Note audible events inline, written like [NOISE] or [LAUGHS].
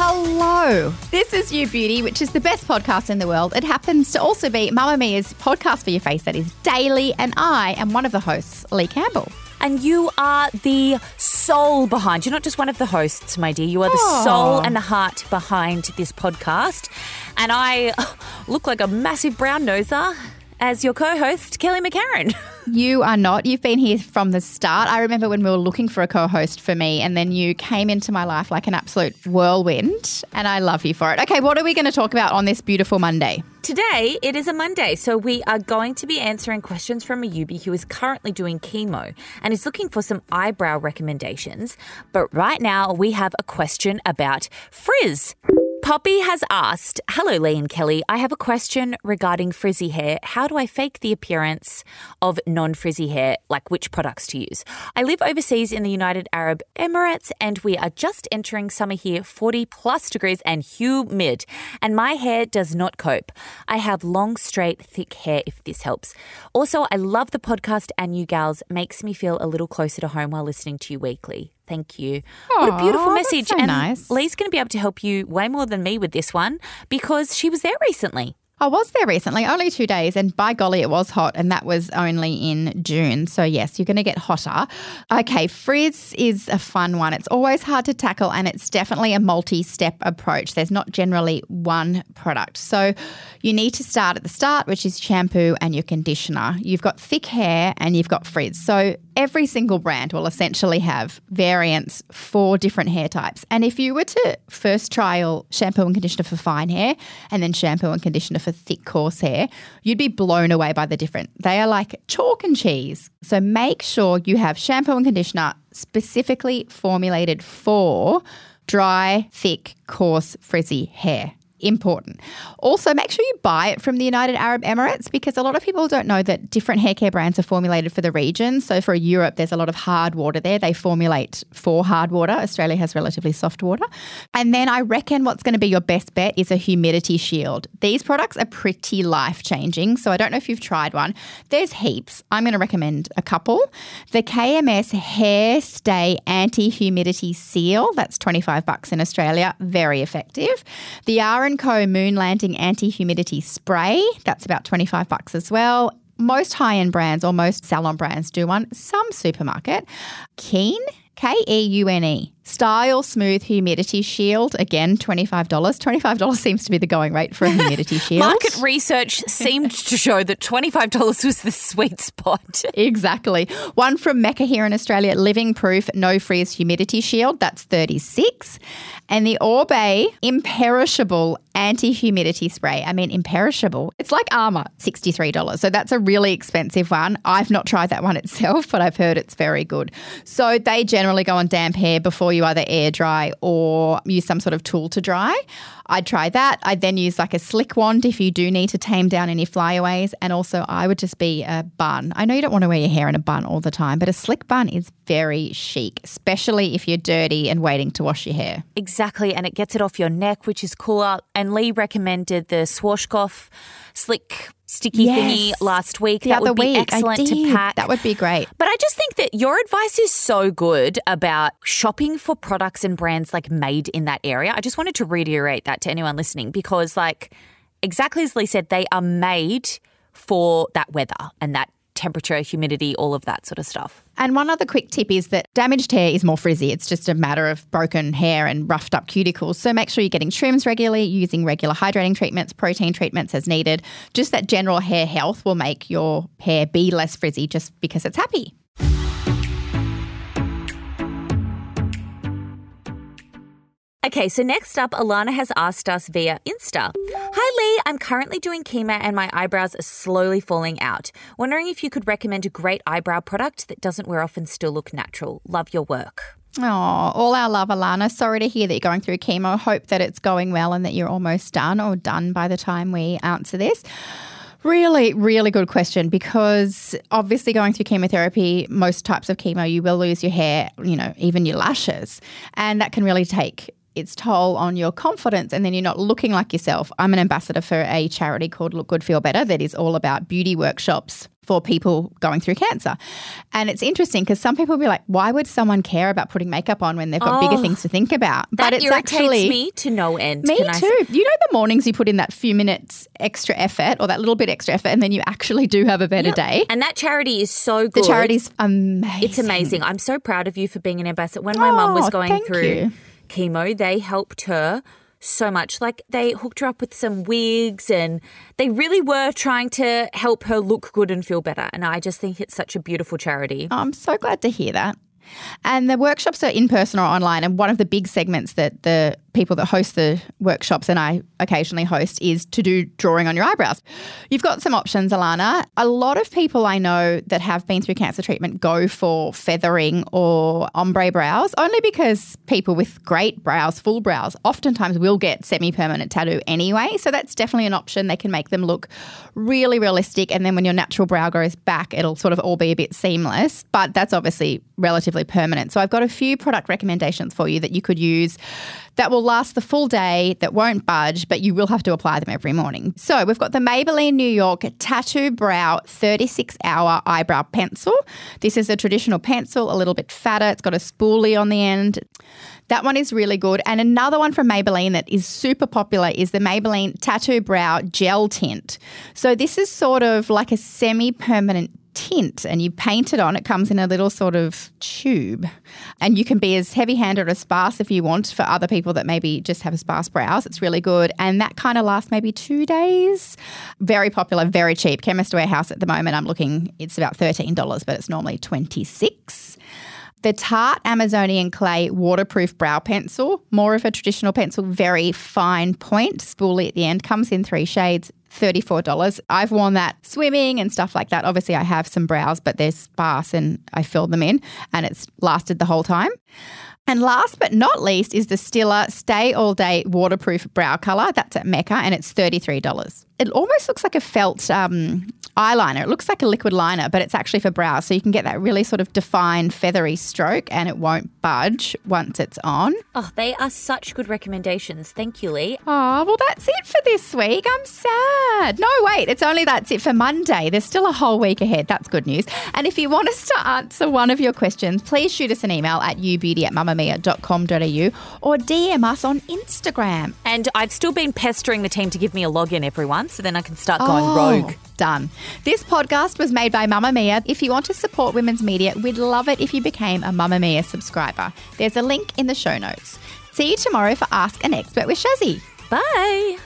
Hello, this is You Beauty, which is the best podcast in the world. It happens to also be Mamamia's podcast for your face that is daily, and I am one of the hosts, Leigh Campbell. And you are the soul behind. You're not just one of the hosts, my dear. You are the soul and the heart behind this podcast. And I [LAUGHS] look like a massive brown noser as your co-host, Kelly McCarren. [LAUGHS] You are not. You've been here from the start. I remember when we were looking for a co host for me, and then you came into my life like an absolute whirlwind, and I love you for it. Okay, what are we going to talk about on this beautiful Monday? Today, it is a Monday, so we are going to be answering questions from a Yubi who is currently doing chemo and is looking for some eyebrow recommendations. But right now, we have a question about frizz. Poppy has asked, Hello, Leigh and Kelly. I have a question regarding frizzy hair. How do I fake the appearance of non frizzy hair, like which products to use? I live overseas in the United Arab Emirates and we are just entering summer here, 40 plus degrees and humid. And my hair does not cope. I have long, straight, thick hair, if this helps. Also, I love the podcast and you gals. Makes me feel a little closer to home while listening to you weekly. Thank you. what a beautiful message. so and nice. Leigh's going to be able to help you way more than me with this one because she was there recently. I was there recently, only two days, and by golly, it was hot, and that was only in June. So, yes, you're going to get hotter. Okay, frizz is a fun one. It's always hard to tackle, and it's definitely a multi step approach. There's not generally one product. So, you need to start at the start, which is shampoo and your conditioner. You've got thick hair and you've got frizz. So, every single brand will essentially have variants for different hair types. And if you were to first trial shampoo and conditioner for fine hair and then shampoo and conditioner for thick, coarse hair, you'd be blown away by the difference. They are like chalk and cheese. So make sure you have shampoo and conditioner specifically formulated for dry, thick, coarse, frizzy hair. Important. Also, make sure you buy it from the United Arab Emirates because a lot of people don't know that different hair care brands are formulated for the region. So, for Europe, there's a lot of hard water there. They formulate for hard water. Australia has relatively soft water. And then I reckon what's going to be your best bet is a humidity shield. These products are pretty life changing. So, I don't know if you've tried one. There's heaps. I'm going to recommend a couple. The KMS Hair Stay Anti Humidity Seal, that's 25 bucks in Australia, very effective. The R & Co Moon Landing Anti Humidity Spray, that's about 25 bucks as well. Most high-end brands or most salon brands do one. Some supermarket. Keen, K E U N E. Style Smooth Humidity Shield, again, $25. $25 seems to be the going rate for a humidity [LAUGHS] shield. Market research seemed to show that $25 was the sweet spot. [LAUGHS] Exactly. One from Mecca here in Australia, Living Proof No Frizz Humidity Shield, that's 36. And the Oribe Imperishable Anti-Humidity Spray. I mean, imperishable. It's like armor, $63. So that's a really expensive one. I've not tried that one itself, [LAUGHS] but I've heard it's very good. So they generally go on damp hair before you either air dry or use some sort of tool to dry. I'd try that. I'd then use like a slick wand if you do need to tame down any flyaways. And also, I would just be a bun. I know you don't want to wear your hair in a bun all the time, but a slick bun is very chic, especially if you're dirty and waiting to wash your hair. Exactly, and it gets it off your neck, which is cooler. And Leigh recommended the Schwarzkopf slick sticky Yes. thingy last week. The that other would be week, excellent to pack. That would be great. But I just think that your advice is so good about shopping for products and brands like made in that area. I just wanted to reiterate that to anyone listening because, like, exactly as Leigh said, they are made for that weather and that temperature, humidity, all of that sort of stuff. And one other quick tip is that damaged hair is more frizzy. It's just a matter of broken hair and roughed up cuticles. So make sure you're getting trims regularly, using regular hydrating treatments, protein treatments as needed. Just that general hair health will make your hair be less frizzy just because it's happy. Okay, so next up, Alana has asked us via Insta. Hi Leigh, I'm currently doing chemo and my eyebrows are slowly falling out. Wondering if you could recommend a great eyebrow product that doesn't wear off and still look natural. Love your work. Oh, all our love, Alana. Sorry to hear that you're going through chemo. Hope that it's going well and that you're almost done or done by the time we answer this. Really, really good question because obviously going through chemotherapy, most types of chemo, you will lose your hair, you know, even your lashes. And that can really take its toll on your confidence and then you're not looking like yourself. I'm an ambassador for a charity called Look Good Feel Better that is all about beauty workshops for people going through cancer. And it's interesting because some people will be like, why would someone care about putting makeup on when they've got oh, bigger things to think about? but it's actually me to no end. Me too. I... You know the mornings you put in that few minutes extra effort or that little bit extra effort and then you actually do have a better yep. day. And that charity is so good. The charity's amazing. It's amazing. I'm so proud of you for being an ambassador. When my oh, mum was oh, going through you chemo, they helped her so much. Like they hooked her up with some wigs and they really were trying to help her look good and feel better. And I just think it's such a beautiful charity. Oh, I'm so glad to hear that. And the workshops are in person or online. And one of the big segments that the people that host the workshops and I occasionally host is to do drawing on your eyebrows. You've got some options, Alana. A lot of people I know that have been through cancer treatment go for feathering or ombre brows only because people with great brows, full brows, oftentimes will get semi permanent tattoo anyway. So that's definitely an option. They can make them look really realistic. And then when your natural brow grows back, it'll sort of all be a bit seamless. But that's obviously relatively permanent. So I've got a few product recommendations for you that you could use that will last the full day, that won't budge, but you will have to apply them every morning. So we've got the Maybelline New York Tattoo Brow 36 Hour Eyebrow Pencil. This is a traditional pencil, a little bit fatter. It's got a spoolie on the end. That one is really good. And another one from Maybelline that is super popular is the Maybelline Tattoo Brow Gel Tint. So this is sort of like a semi permanent tint and you paint it on. It comes in a little sort of tube. And you can be as heavy handed or sparse if you want for other people that maybe just have a sparse brows. It's really good. And that kind of lasts maybe two days. Very popular, very cheap. Chemist Warehouse at the moment, I'm looking, it's about $13, but it's normally 26 the Tarte Amazonian Clay Waterproof Brow Pencil, more of a traditional pencil, very fine point, spoolie at the end, comes in three shades. $34. I've worn that swimming and stuff like that. Obviously, I have some brows, but they're sparse and I filled them in and it's lasted the whole time. And last but not least is the Stila Stay All Day Waterproof Brow Colour. That's at Mecca and it's $33 it almost looks like a felt um, eyeliner. It looks like a liquid liner, but it's actually for brows. So you can get that really sort of defined feathery stroke and it won't budge once it's on. Oh, they are such good recommendations. Thank you, Leigh. Oh, well, that's it for this week. I'm sad. No, wait, it's only that's it for Monday. There's still a whole week ahead. That's good news. And if you want us to answer one of your questions, please shoot us an email at youbeauty at mamamia.com.au or DM us on Instagram. And I've still been pestering the team to give me a login, everyone so then I can start going oh, rogue. Done. This podcast was made by Mamamia. If you want to support women's media, we'd love it if you became a Mamamia subscriber. There's a link in the show notes. See you tomorrow for Ask an Expert with Shazzy. Bye.